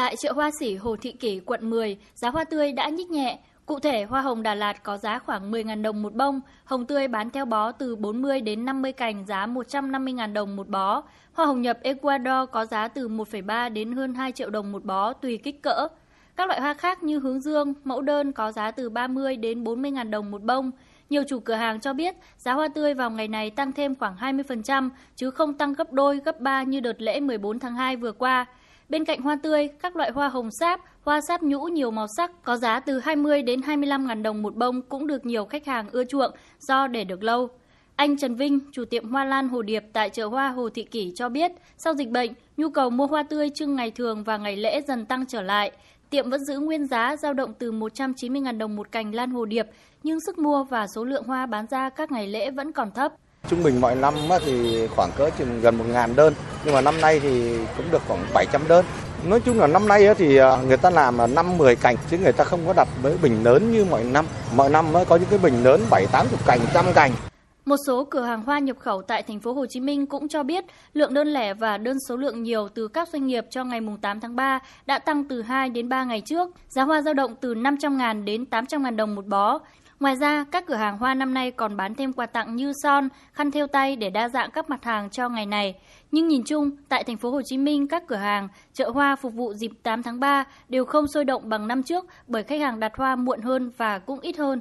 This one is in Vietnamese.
Tại chợ hoa sỉ Hồ Thị Kỷ, quận 10, giá hoa tươi đã nhích nhẹ. Cụ thể, hoa hồng Đà Lạt có giá khoảng 10.000 đồng một bông, hồng tươi bán theo bó từ 40 đến 50 cành giá 150.000 đồng một bó. Hoa hồng nhập Ecuador có giá từ 1,3 đến hơn 2 triệu đồng một bó tùy kích cỡ. Các loại hoa khác như hướng dương, mẫu đơn có giá từ 30 đến 40.000 đồng một bông. Nhiều chủ cửa hàng cho biết giá hoa tươi vào ngày này tăng thêm khoảng 20% chứ không tăng gấp đôi, gấp ba như đợt lễ 14 tháng 2 vừa qua. Bên cạnh hoa tươi, các loại hoa hồng sáp, hoa sáp nhũ nhiều màu sắc có giá từ 20 đến 25 ngàn đồng một bông cũng được nhiều khách hàng ưa chuộng do để được lâu. Anh Trần Vinh, chủ tiệm hoa lan Hồ Điệp tại chợ hoa Hồ Thị Kỷ cho biết, sau dịch bệnh, nhu cầu mua hoa tươi trưng ngày thường và ngày lễ dần tăng trở lại. Tiệm vẫn giữ nguyên giá dao động từ 190.000 đồng một cành lan Hồ Điệp, nhưng sức mua và số lượng hoa bán ra các ngày lễ vẫn còn thấp. Trung bình mọi năm thì khoảng cỡ chừng gần 1.000 đơn, nhưng mà năm nay thì cũng được khoảng 700 đơn. Nói chung là năm nay thì à, người ta làm là 5-10 cành, chứ người ta không có đặt mấy bình lớn như mọi năm. Mọi năm mới có những cái bình lớn 7-80 cành, trăm cành. Một số cửa hàng hoa nhập khẩu tại thành phố Hồ Chí Minh cũng cho biết lượng đơn lẻ và đơn số lượng nhiều từ các doanh nghiệp cho ngày 8 tháng 3 đã tăng từ 2 đến 3 ngày trước. Giá hoa dao động từ 500.000 đến 800.000 đồng một bó. Ngoài ra, các cửa hàng hoa năm nay còn bán thêm quà tặng như son, khăn thêu tay để đa dạng các mặt hàng cho ngày này. Nhưng nhìn chung, tại thành phố Hồ Chí Minh, các cửa hàng, chợ hoa phục vụ dịp 8 tháng 3 đều không sôi động bằng năm trước bởi khách hàng đặt hoa muộn hơn và cũng ít hơn.